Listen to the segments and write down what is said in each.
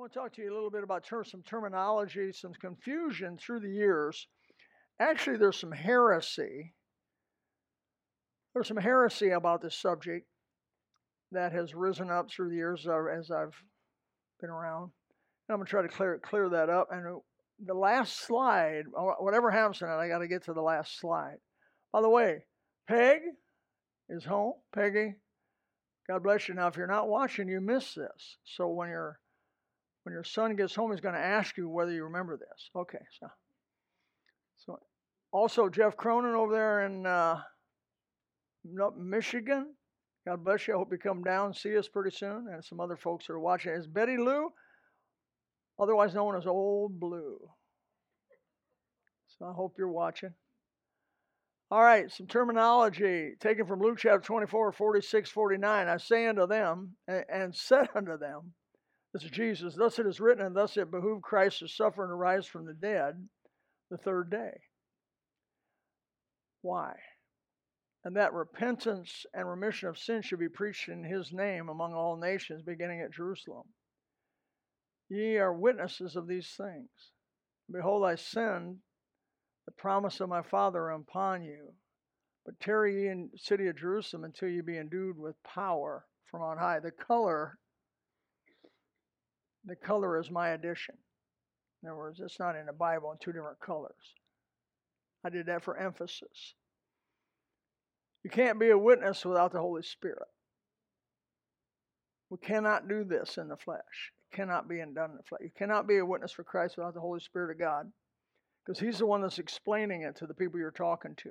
I want to talk to you a little bit about some terminology, some confusion through the years. Actually, there's some heresy. There's some heresy about this subject that has risen up through the years as I've been around. And I'm going to try to clear clear that up. And uh, the last slide, whatever happens tonight, I got to get to the last slide. By the way, Peg is home. Peggy, God bless you. Now, if you're not watching, you miss this. So when your when your son gets home, he's going to ask you whether you remember this. Okay, so so also Jeff Cronin over there in uh, Michigan. God bless you. I hope you come down see us pretty soon, and some other folks that are watching. Is Betty Lou, otherwise known as Old Blue. So I hope you're watching. All right, some terminology taken from Luke chapter 24, 46, 49. I say unto them, and said unto them, this is Jesus, thus it is written, and thus it behooved Christ to suffer and arise from the dead the third day. Why? And that repentance and remission of sin should be preached in his name among all nations, beginning at Jerusalem. Ye are witnesses of these things. Behold, I send the promise of my Father upon you. But tarry ye in the city of Jerusalem until ye be endued with power from on high. The color, the color is my addition. In other words, it's not in the Bible in two different colors. I did that for emphasis. You can't be a witness without the Holy Spirit. We cannot do this in the flesh. It cannot be done in the flesh. You cannot be a witness for Christ without the Holy Spirit of God because He's the one that's explaining it to the people you're talking to.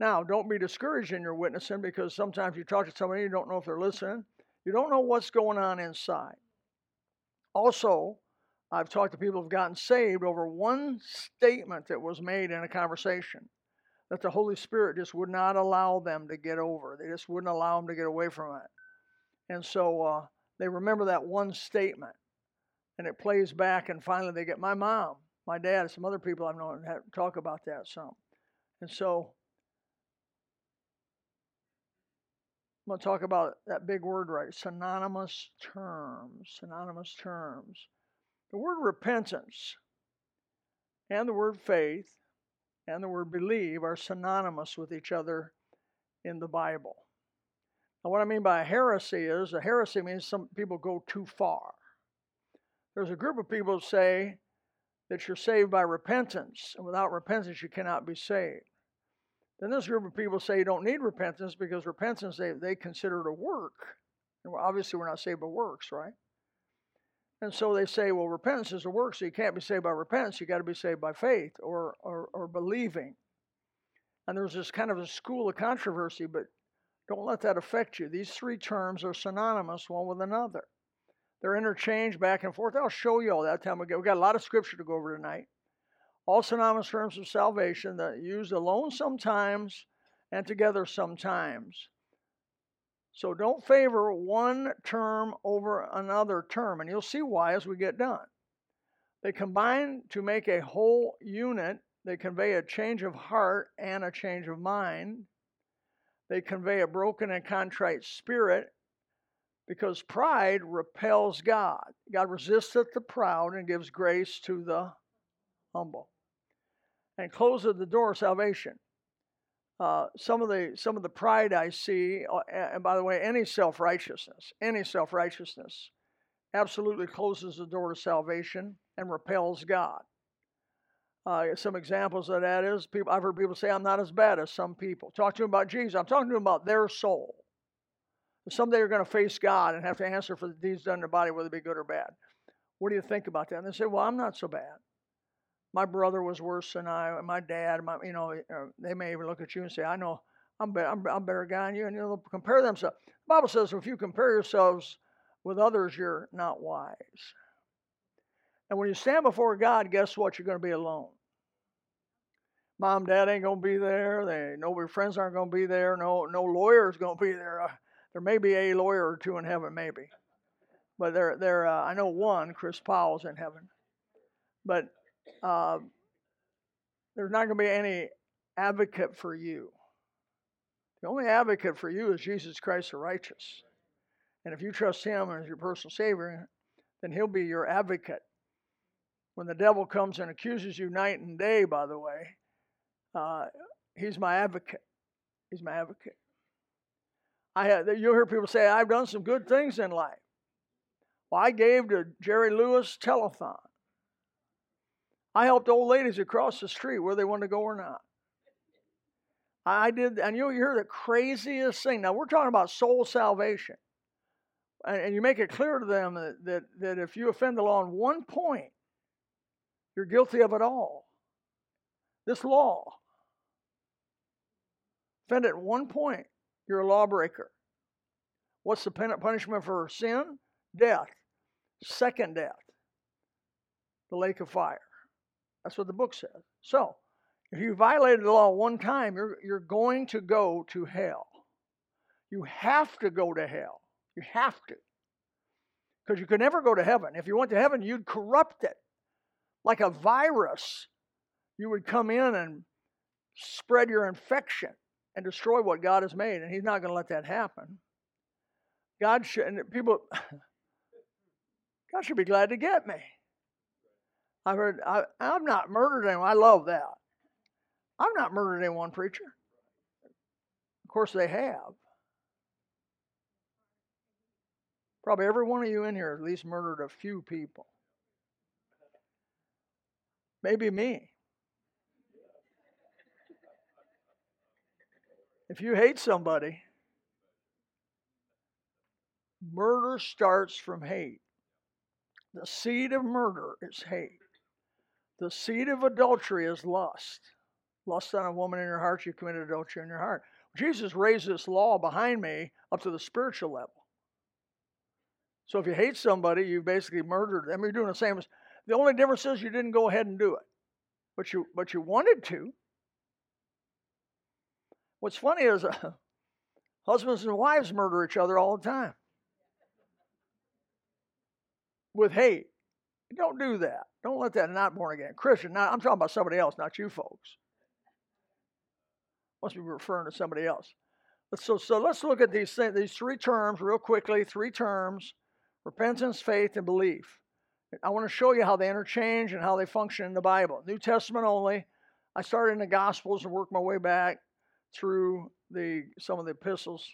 Now, don't be discouraged in your witnessing because sometimes you talk to somebody, you don't know if they're listening. You don't know what's going on inside. Also, I've talked to people who've gotten saved over one statement that was made in a conversation that the Holy Spirit just would not allow them to get over. They just wouldn't allow them to get away from it. And so uh, they remember that one statement, and it plays back, and finally they get my mom, my dad, some other people I've known talk about that some. And so I'm going to talk about that big word right synonymous terms. Synonymous terms. The word repentance and the word faith and the word believe are synonymous with each other in the Bible. Now, what I mean by heresy is a heresy means some people go too far. There's a group of people say that you're saved by repentance, and without repentance, you cannot be saved. Then this group of people say you don't need repentance because repentance they, they consider it a work. And obviously, we're not saved by works, right? And so they say, well, repentance is a work, so you can't be saved by repentance. You got to be saved by faith or, or, or believing. And there's this kind of a school of controversy, but don't let that affect you. These three terms are synonymous one with another. They're interchanged back and forth. I'll show you all that time we We've got a lot of scripture to go over tonight. All synonymous terms of salvation that used alone sometimes and together sometimes. So don't favor one term over another term, and you'll see why as we get done. They combine to make a whole unit. They convey a change of heart and a change of mind. They convey a broken and contrite spirit because pride repels God. God resisteth the proud and gives grace to the humble. And closes the door of salvation. Uh, some of the some of the pride I see, uh, and by the way, any self righteousness, any self righteousness, absolutely closes the door to salvation and repels God. Uh, some examples of that is people. I've heard people say, "I'm not as bad as some people." Talk to them about Jesus. I'm talking to them about their soul. Someday you're going to face God and have to answer for the deeds done in their body, whether they be good or bad. What do you think about that? And they say, "Well, I'm not so bad." My brother was worse than I, my dad, my, you know, uh, they may even look at you and say, I know I'm, better, I'm, I'm better guy than you, and they'll compare themselves. The Bible says if you compare yourselves with others, you're not wise. And when you stand before God, guess what? You're going to be alone. Mom, dad ain't going to be there. They, no, your friends aren't going to be there. No, no lawyer's going to be there. Uh, there may be a lawyer or two in heaven, maybe, but there, there. Uh, I know one, Chris Powell's in heaven, but uh, there's not going to be any advocate for you. The only advocate for you is Jesus Christ the righteous. And if you trust Him as your personal Savior, then he'll be your advocate. When the devil comes and accuses you night and day, by the way, uh, he's my advocate. He's my advocate. I had, you'll hear people say, I've done some good things in life. Well, I gave to Jerry Lewis telethon. I helped old ladies across the street where they wanted to go or not. I did, and you'll hear the craziest thing. Now, we're talking about soul salvation. And, and you make it clear to them that, that, that if you offend the law on one point, you're guilty of it all. This law. Offend at one point, you're a lawbreaker. What's the punishment for sin? Death. Second death. The lake of fire. That's what the book says. So, if you violated the law one time, you're, you're going to go to hell. You have to go to hell. You have to. Because you could never go to heaven. If you went to heaven, you'd corrupt it. Like a virus, you would come in and spread your infection and destroy what God has made. And He's not going to let that happen. God should, and people, God should be glad to get me. I've heard, I, I've not murdered anyone. I love that. I've not murdered anyone, preacher. Of course, they have. Probably every one of you in here at least murdered a few people. Maybe me. If you hate somebody, murder starts from hate. The seed of murder is hate. The seed of adultery is lust. Lust on a woman in your heart, you committed adultery in your heart. Jesus raised this law behind me up to the spiritual level. So if you hate somebody, you basically murdered them. You're doing the same. The only difference is you didn't go ahead and do it, but you but you wanted to. What's funny is uh, husbands and wives murder each other all the time with hate. Don't do that. Don't let that not born again Christian. Not, I'm talking about somebody else, not you folks. Must be referring to somebody else. So, so let's look at these these three terms real quickly. Three terms repentance, faith, and belief. I want to show you how they interchange and how they function in the Bible. New Testament only. I started in the Gospels and worked my way back through the some of the epistles.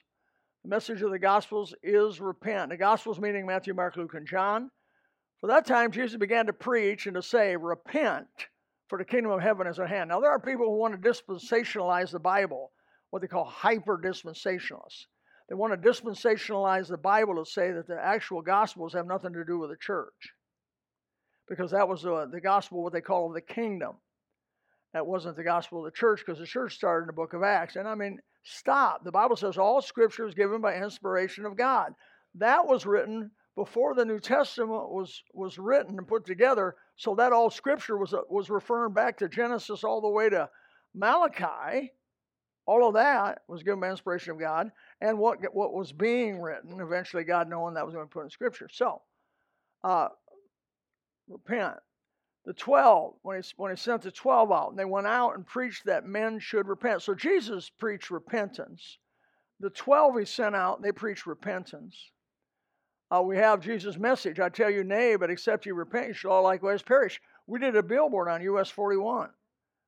The message of the Gospels is repent. The Gospels meaning Matthew, Mark, Luke, and John. For that time, Jesus began to preach and to say, Repent, for the kingdom of heaven is at hand. Now, there are people who want to dispensationalize the Bible, what they call hyper dispensationalists. They want to dispensationalize the Bible to say that the actual Gospels have nothing to do with the church. Because that was the, the gospel, what they call the kingdom. That wasn't the gospel of the church because the church started in the book of Acts. And I mean, stop. The Bible says all scripture is given by inspiration of God. That was written before the New Testament was, was written and put together. So that all scripture was, was referring back to Genesis all the way to Malachi. All of that was given by inspiration of God and what, what was being written, eventually God knowing that was going to be put in Scripture. So, uh, repent. The 12, when he, when he sent the 12 out, and they went out and preached that men should repent. So Jesus preached repentance. The 12 he sent out, they preached repentance. Uh, we have Jesus' message I tell you, nay, but except you repent, you shall all likewise perish. We did a billboard on US 41,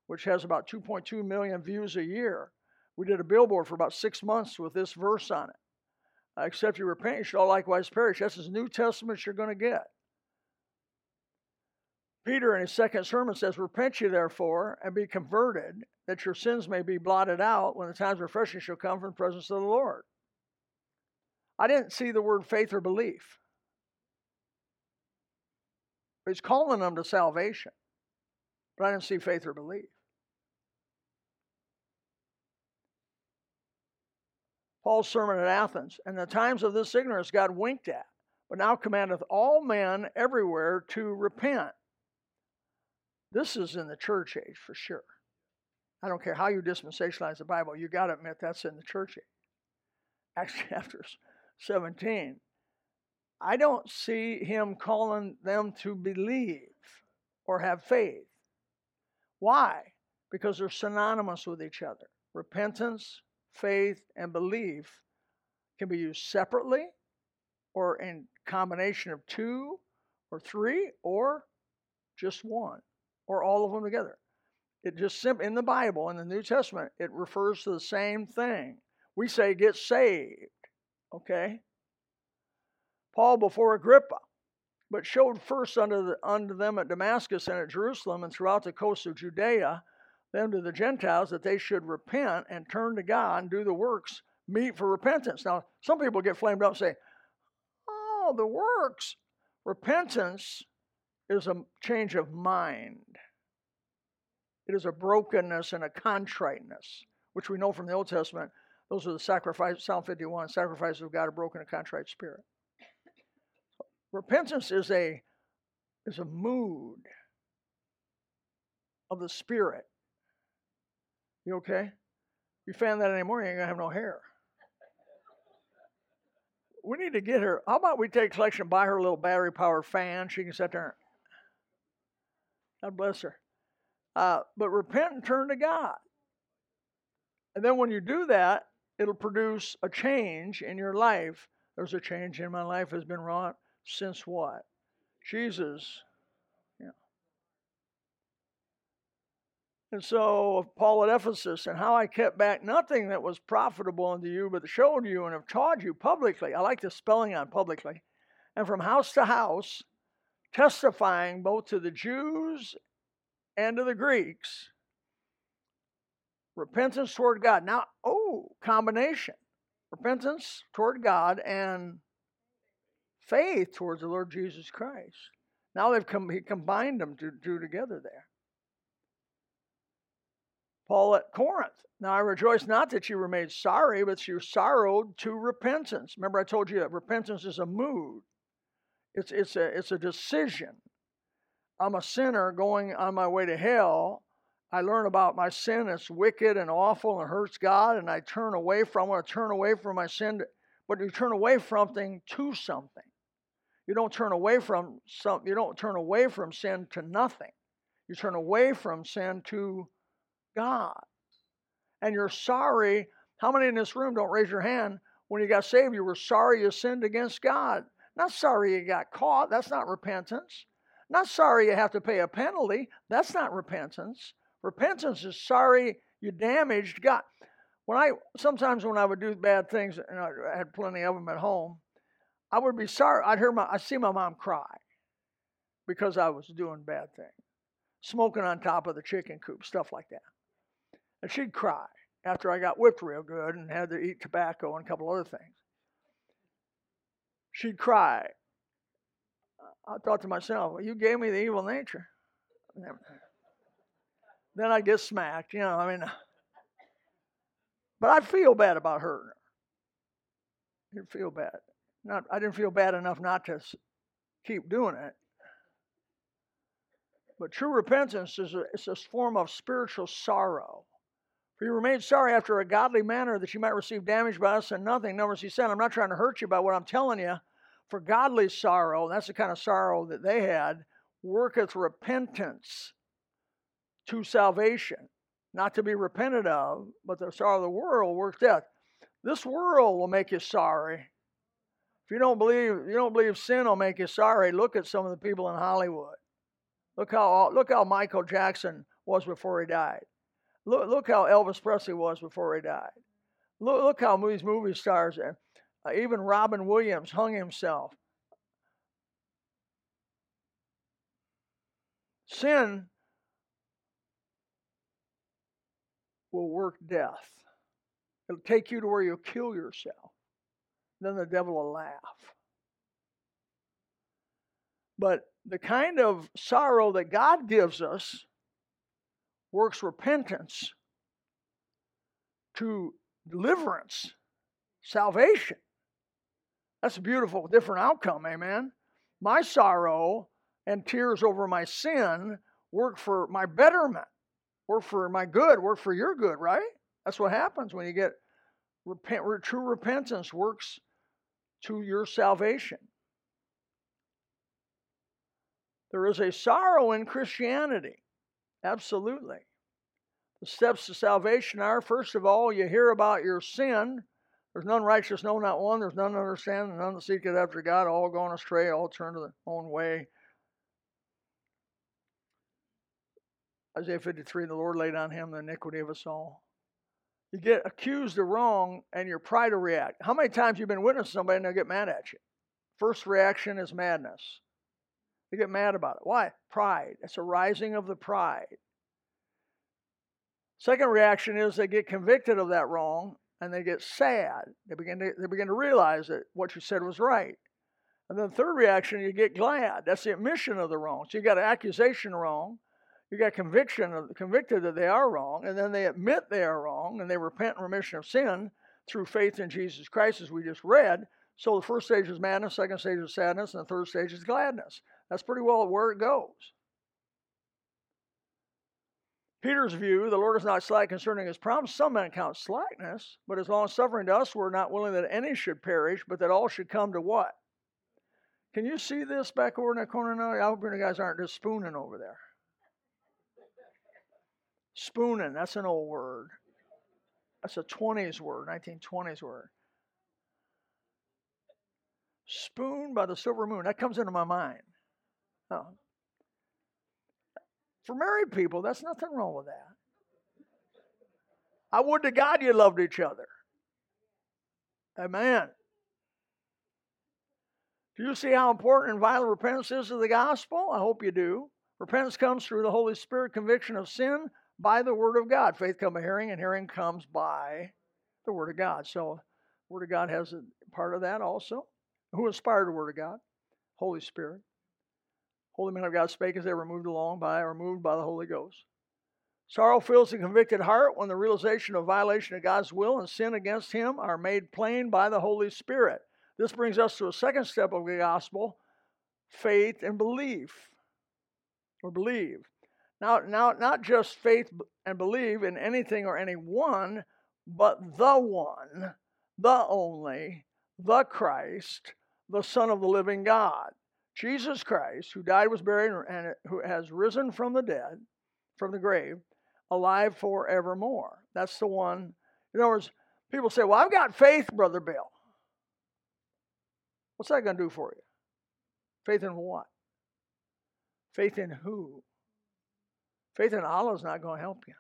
which has about 2.2 million views a year. We did a billboard for about six months with this verse on it. Except you repent, you shall likewise perish. That's as New Testament you're going to get. Peter in his second sermon says, Repent ye therefore and be converted, that your sins may be blotted out when the times of refreshing shall come from the presence of the Lord. I didn't see the word faith or belief. He's calling them to salvation, but I didn't see faith or belief. Paul's sermon at Athens, and the times of this ignorance God winked at, but now commandeth all men everywhere to repent. This is in the church age for sure. I don't care how you dispensationalize the Bible, you got to admit that's in the church age. Acts chapter 17. I don't see him calling them to believe or have faith. Why? Because they're synonymous with each other. Repentance, faith, and belief can be used separately or in combination of two or three, or just one, or all of them together. It just simply in the Bible, in the New Testament, it refers to the same thing. We say get saved, okay? Paul before Agrippa, but showed first unto, the, unto them at Damascus and at Jerusalem and throughout the coast of Judea, them to the Gentiles, that they should repent and turn to God and do the works meet for repentance. Now, some people get flamed up and say, Oh, the works. Repentance is a change of mind. It is a brokenness and a contriteness, which we know from the Old Testament. Those are the sacrifice, Psalm 51, sacrifices of God, a broken and contrite spirit. Repentance is a is a mood of the spirit. You okay? You fan that anymore, you ain't gonna have no hair. We need to get her. How about we take collection, buy her a little battery powered fan? She can sit there. God bless her. Uh, but repent and turn to God. And then when you do that, it'll produce a change in your life. There's a change in my life has been wrought since what? Jesus. Yeah. And so Paul at Ephesus, and how I kept back nothing that was profitable unto you, but showed you and have taught you publicly. I like the spelling on publicly. And from house to house, testifying both to the Jews and to the Greeks, repentance toward God. Now, oh, combination repentance toward God and faith towards the Lord Jesus Christ. Now they've come, he combined them to do together there. Paul at Corinth. Now I rejoice not that you were made sorry, but you sorrowed to repentance. Remember, I told you that repentance is a mood. It's it's a it's a decision. I'm a sinner going on my way to hell. I learn about my sin. It's wicked and awful and hurts God, and I turn away from. I want to turn away from my sin, but you turn away from something to something. You don't turn away from some. You don't turn away from sin to nothing. You turn away from sin to God, and you're sorry. How many in this room don't raise your hand when you got saved? You were sorry you sinned against God. Not sorry you got caught. That's not repentance. Not sorry you have to pay a penalty. That's not repentance. Repentance is sorry you damaged God. When I sometimes when I would do bad things, and I had plenty of them at home, I would be sorry. I'd hear my, I see my mom cry because I was doing bad things, smoking on top of the chicken coop, stuff like that, and she'd cry after I got whipped real good and had to eat tobacco and a couple other things. She'd cry, I thought to myself, well, you gave me the evil nature. Then I get smacked, you know, I mean. But I feel bad about her. I didn't feel bad. Not, I didn't feel bad enough not to keep doing it. But true repentance is a, it's a form of spiritual sorrow. For you were made sorry after a godly manner that you might receive damage by us and nothing. Numbers he said, I'm not trying to hurt you by what I'm telling you for godly sorrow, that's the kind of sorrow that they had, worketh repentance to salvation, not to be repented of, but the sorrow of the world works death. This world will make you sorry. If you don't believe you don't believe sin will make you sorry, look at some of the people in Hollywood. Look how look how Michael Jackson was before he died. Look, look how Elvis Presley was before he died. Look, look how these movie stars uh, even Robin Williams hung himself. Sin will work death. It'll take you to where you'll kill yourself. Then the devil will laugh. But the kind of sorrow that God gives us works repentance to deliverance, salvation. That's a beautiful, different outcome, amen. My sorrow and tears over my sin work for my betterment, work for my good, work for your good, right? That's what happens when you get repent, true repentance works to your salvation. There is a sorrow in Christianity, absolutely. The steps to salvation are first of all, you hear about your sin there's none righteous, no, not one. There's none understanding, none that seeketh after God. All gone astray, all turned to their own way. Isaiah 53, the Lord laid on him the iniquity of us all. You get accused of wrong and your pride will react. How many times you've been witness to somebody and they'll get mad at you? First reaction is madness. They get mad about it. Why? Pride. It's a rising of the pride. Second reaction is they get convicted of that wrong and they get sad. They begin to they begin to realize that what you said was right. And then the third reaction, you get glad. That's the admission of the wrong. So you got an accusation wrong, you got conviction of, convicted that they are wrong, and then they admit they are wrong and they repent and remission of sin through faith in Jesus Christ, as we just read. So the first stage is madness, second stage is sadness, and the third stage is gladness. That's pretty well where it goes. Peter's view, the Lord is not slack concerning his promise. Some men count slackness, but as long as suffering to us, we're not willing that any should perish, but that all should come to what? Can you see this back over in that corner now? I hope you guys aren't just spooning over there. Spooning, that's an old word. That's a 20s word, 1920s word. Spoon by the silver moon. That comes into my mind. For married people, that's nothing wrong with that. I would to God you loved each other. Amen. Do you see how important and vital repentance is to the gospel? I hope you do. Repentance comes through the Holy Spirit conviction of sin by the Word of God. Faith comes by hearing, and hearing comes by the Word of God. So, Word of God has a part of that also. Who inspired the Word of God? Holy Spirit. Holy men of God spake as they were moved along by or moved by the Holy Ghost. Sorrow fills the convicted heart when the realization of violation of God's will and sin against Him are made plain by the Holy Spirit. This brings us to a second step of the gospel faith and belief. Or believe. Now, now, not just faith and believe in anything or anyone, but the one, the only, the Christ, the Son of the living God. Jesus Christ, who died, was buried, and who has risen from the dead, from the grave, alive forevermore. That's the one. In other words, people say, Well, I've got faith, Brother Bill. What's that going to do for you? Faith in what? Faith in who? Faith in Allah is not going to help you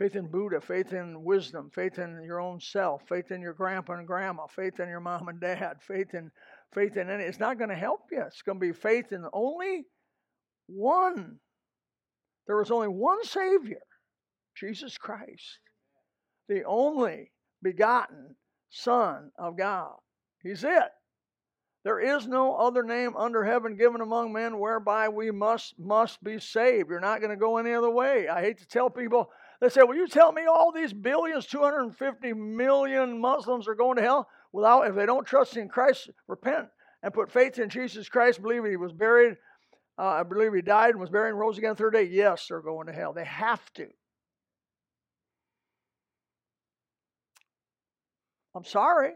faith in Buddha, faith in wisdom, faith in your own self, faith in your grandpa and grandma, faith in your mom and dad, faith in faith in any. It's not going to help you. It's going to be faith in only one. There was only one Savior, Jesus Christ, the only begotten Son of God. He's it. There is no other name under heaven given among men whereby we must must be saved. You're not going to go any other way. I hate to tell people they say, Will you tell me all these billions, 250 million Muslims are going to hell without, if they don't trust in Christ, repent and put faith in Jesus Christ, believe he was buried, uh, I believe he died and was buried and rose again the third day? Yes, they're going to hell. They have to. I'm sorry.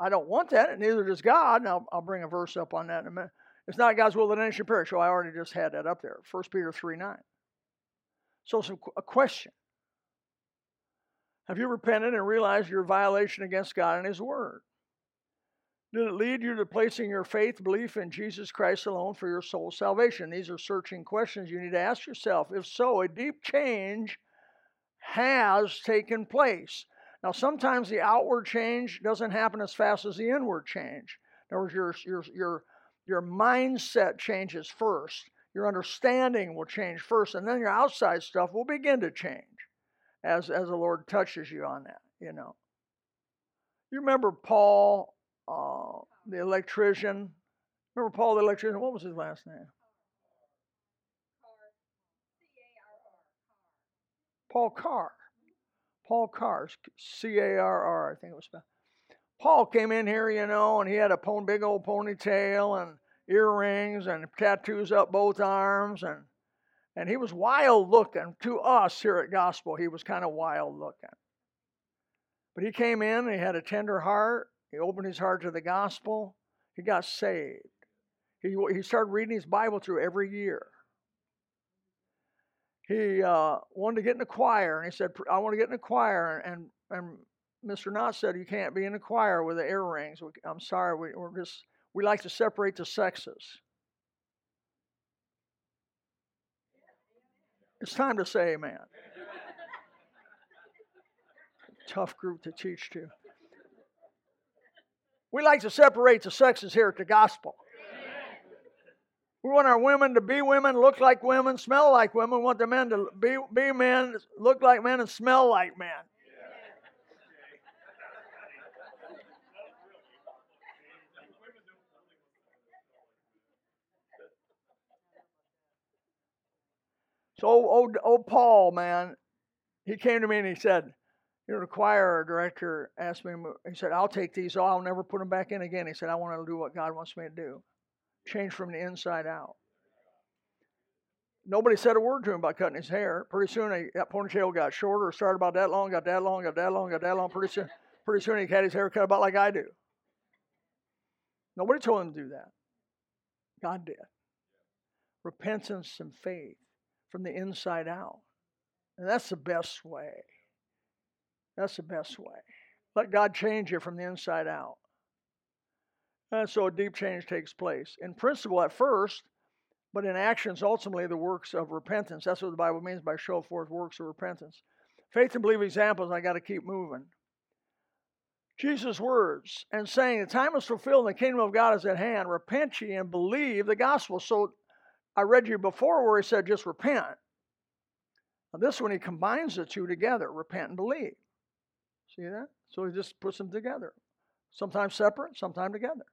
I don't want that, and neither does God. And I'll, I'll bring a verse up on that in a minute. It's not God's will that any should perish. So I already just had that up there. 1 Peter 3 9. So, some, a question have you repented and realized your violation against God and His Word? Did it lead you to placing your faith, belief in Jesus Christ alone for your soul's salvation? These are searching questions you need to ask yourself. If so, a deep change has taken place. Now, sometimes the outward change doesn't happen as fast as the inward change. In other words, your, your, your, your mindset changes first, your understanding will change first, and then your outside stuff will begin to change as as the Lord touches you on that, you know. You remember Paul, uh, the electrician? Remember Paul the electrician? What was his last name? Paul Carr. Paul Carr, C A R R, I think it was. Spelled. Paul came in here, you know, and he had a big old ponytail and earrings and tattoos up both arms and and he was wild looking. To us here at Gospel, he was kind of wild looking. But he came in and he had a tender heart. He opened his heart to the gospel. He got saved. He, he started reading his Bible through every year. He uh, wanted to get in the choir, and he said, I want to get in the choir. And, and Mr. Knott said, You can't be in the choir with the earrings. I'm sorry, we, we're just, we like to separate the sexes. It's time to say amen. Tough group to teach to. We like to separate the sexes here at the gospel. We want our women to be women, look like women, smell like women. We want the men to be, be men, look like men, and smell like men. So old, old Paul, man, he came to me and he said, you know, the choir director asked me, he said, I'll take these. I'll never put them back in again. He said, I want to do what God wants me to do. Change from the inside out. Nobody said a word to him about cutting his hair. Pretty soon, he, that ponytail got shorter. Started about that long, got that long, got that long, got that long. Pretty soon, pretty soon he had his hair cut about like I do. Nobody told him to do that. God did. Repentance and faith from the inside out. And that's the best way. That's the best way. Let God change you from the inside out. And so a deep change takes place. In principle, at first, but in actions, ultimately, the works of repentance. That's what the Bible means by show forth works of repentance. Faith and belief examples, I got to keep moving. Jesus' words and saying, The time is fulfilled and the kingdom of God is at hand. Repent ye and believe the gospel. So I read you before where he said just repent. Now this one he combines the two together, repent and believe. See that? So he just puts them together. Sometimes separate, sometimes together.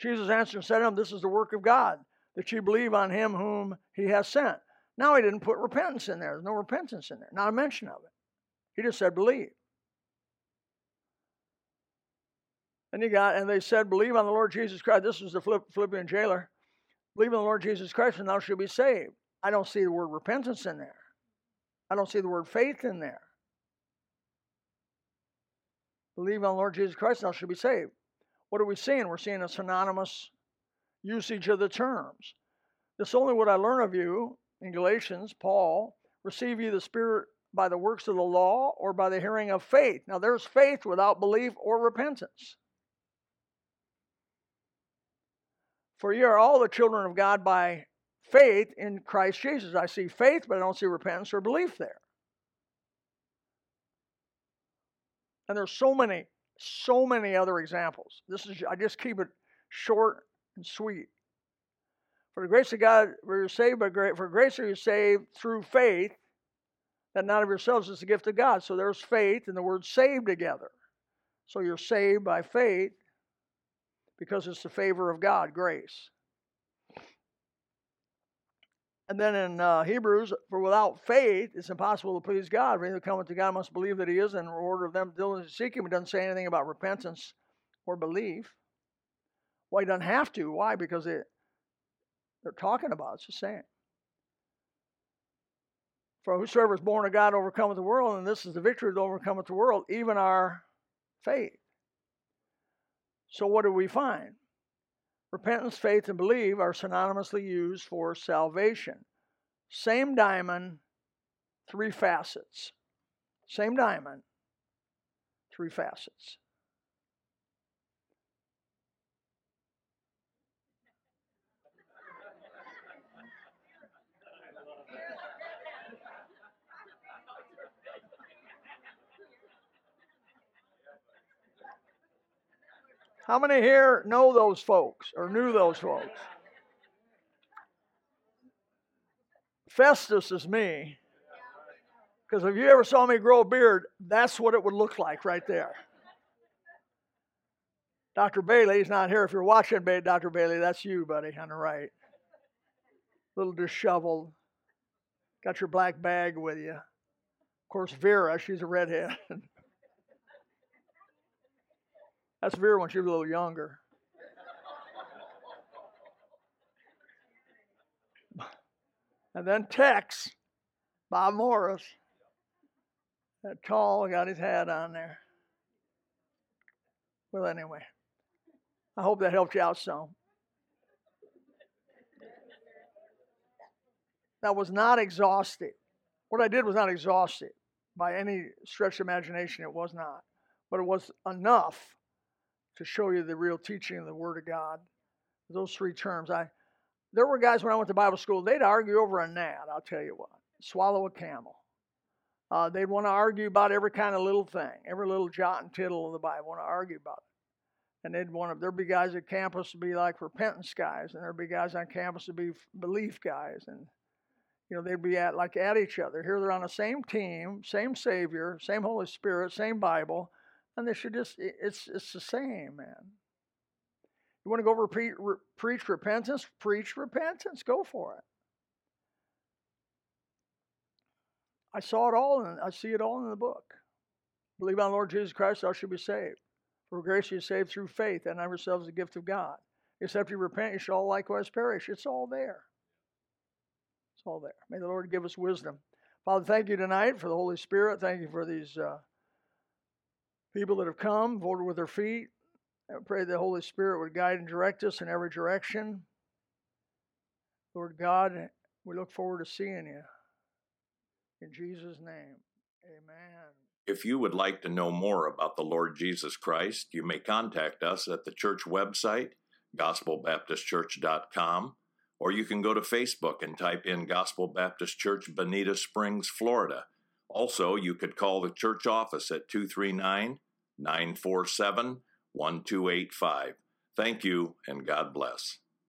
Jesus answered and said to him, This is the work of God, that you believe on him whom he has sent. Now he didn't put repentance in there. There's no repentance in there, not a mention of it. He just said believe. And he got, and they said, Believe on the Lord Jesus Christ. This was the Philippian jailer. Believe in the Lord Jesus Christ and thou shalt be saved. I don't see the word repentance in there. I don't see the word faith in there. Believe on the Lord Jesus Christ and thou shalt be saved. What are we seeing? We're seeing a synonymous usage of the terms. This only what I learn of you in Galatians, Paul, receive you the Spirit by the works of the law or by the hearing of faith. Now there's faith without belief or repentance. For ye are all the children of God by faith in Christ Jesus. I see faith, but I don't see repentance or belief there. And there's so many, so many other examples. This is I just keep it short and sweet. For the grace of God, we're saved by grace. For grace are you saved through faith, that not of yourselves is the gift of God. So there's faith and the word saved together. So you're saved by faith because it's the favor of God, grace. And then in uh, Hebrews, for without faith, it's impossible to please God. For he that cometh to God must believe that he is, and in order of them diligently seek him. It doesn't say anything about repentance or belief. Well, he doesn't have to. Why? Because it, they're talking about it. It's the same. For whosoever is born of God overcometh the world, and this is the victory that overcometh the world, even our faith. So, what do we find? Repentance, faith, and believe are synonymously used for salvation. Same diamond, three facets. Same diamond, three facets. How many here know those folks or knew those folks? Festus is me. Because if you ever saw me grow a beard, that's what it would look like right there. Dr. Bailey's not here. If you're watching, Dr. Bailey, that's you, buddy, on the right. A little disheveled. Got your black bag with you. Of course, Vera, she's a redhead. That's Vera when she was a little younger. and then Tex, Bob Morris, that tall, got his hat on there. Well, anyway, I hope that helped you out some. That was not exhausted. What I did was not exhausted by any stretch of imagination. It was not, but it was enough to show you the real teaching of the Word of God. Those three terms. I there were guys when I went to Bible school, they'd argue over a gnat, I'll tell you what. Swallow a camel. Uh, they'd want to argue about every kind of little thing, every little jot and tittle of the Bible, want to argue about it. And they'd want to, there'd be guys at campus to be like repentance guys, and there'd be guys on campus to be belief guys. And, you know, they'd be at like at each other. Here they're on the same team, same Savior, same Holy Spirit, same Bible, and they should just, it's, it's the same, man. You want to go pre- re- preach repentance? Preach repentance. Go for it. I saw it all, and I see it all in the book. Believe on the Lord Jesus Christ, thou shalt be saved. For grace you saved through faith, and not yourselves the gift of God. Except you repent, you shall likewise perish. It's all there. It's all there. May the Lord give us wisdom. Father, thank you tonight for the Holy Spirit. Thank you for these uh, people that have come, voted with their feet. I pray the Holy Spirit would guide and direct us in every direction. Lord God, we look forward to seeing you. In Jesus' name, amen. If you would like to know more about the Lord Jesus Christ, you may contact us at the church website, gospelbaptistchurch.com, or you can go to Facebook and type in Gospel Baptist Church, Bonita Springs, Florida. Also, you could call the church office at 239 947 1285. Thank you, and God bless.